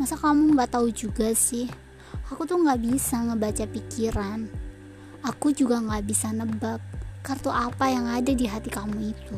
Masa kamu nggak tahu juga sih? Aku tuh nggak bisa ngebaca pikiran. Aku juga nggak bisa nebak kartu apa yang ada di hati kamu itu.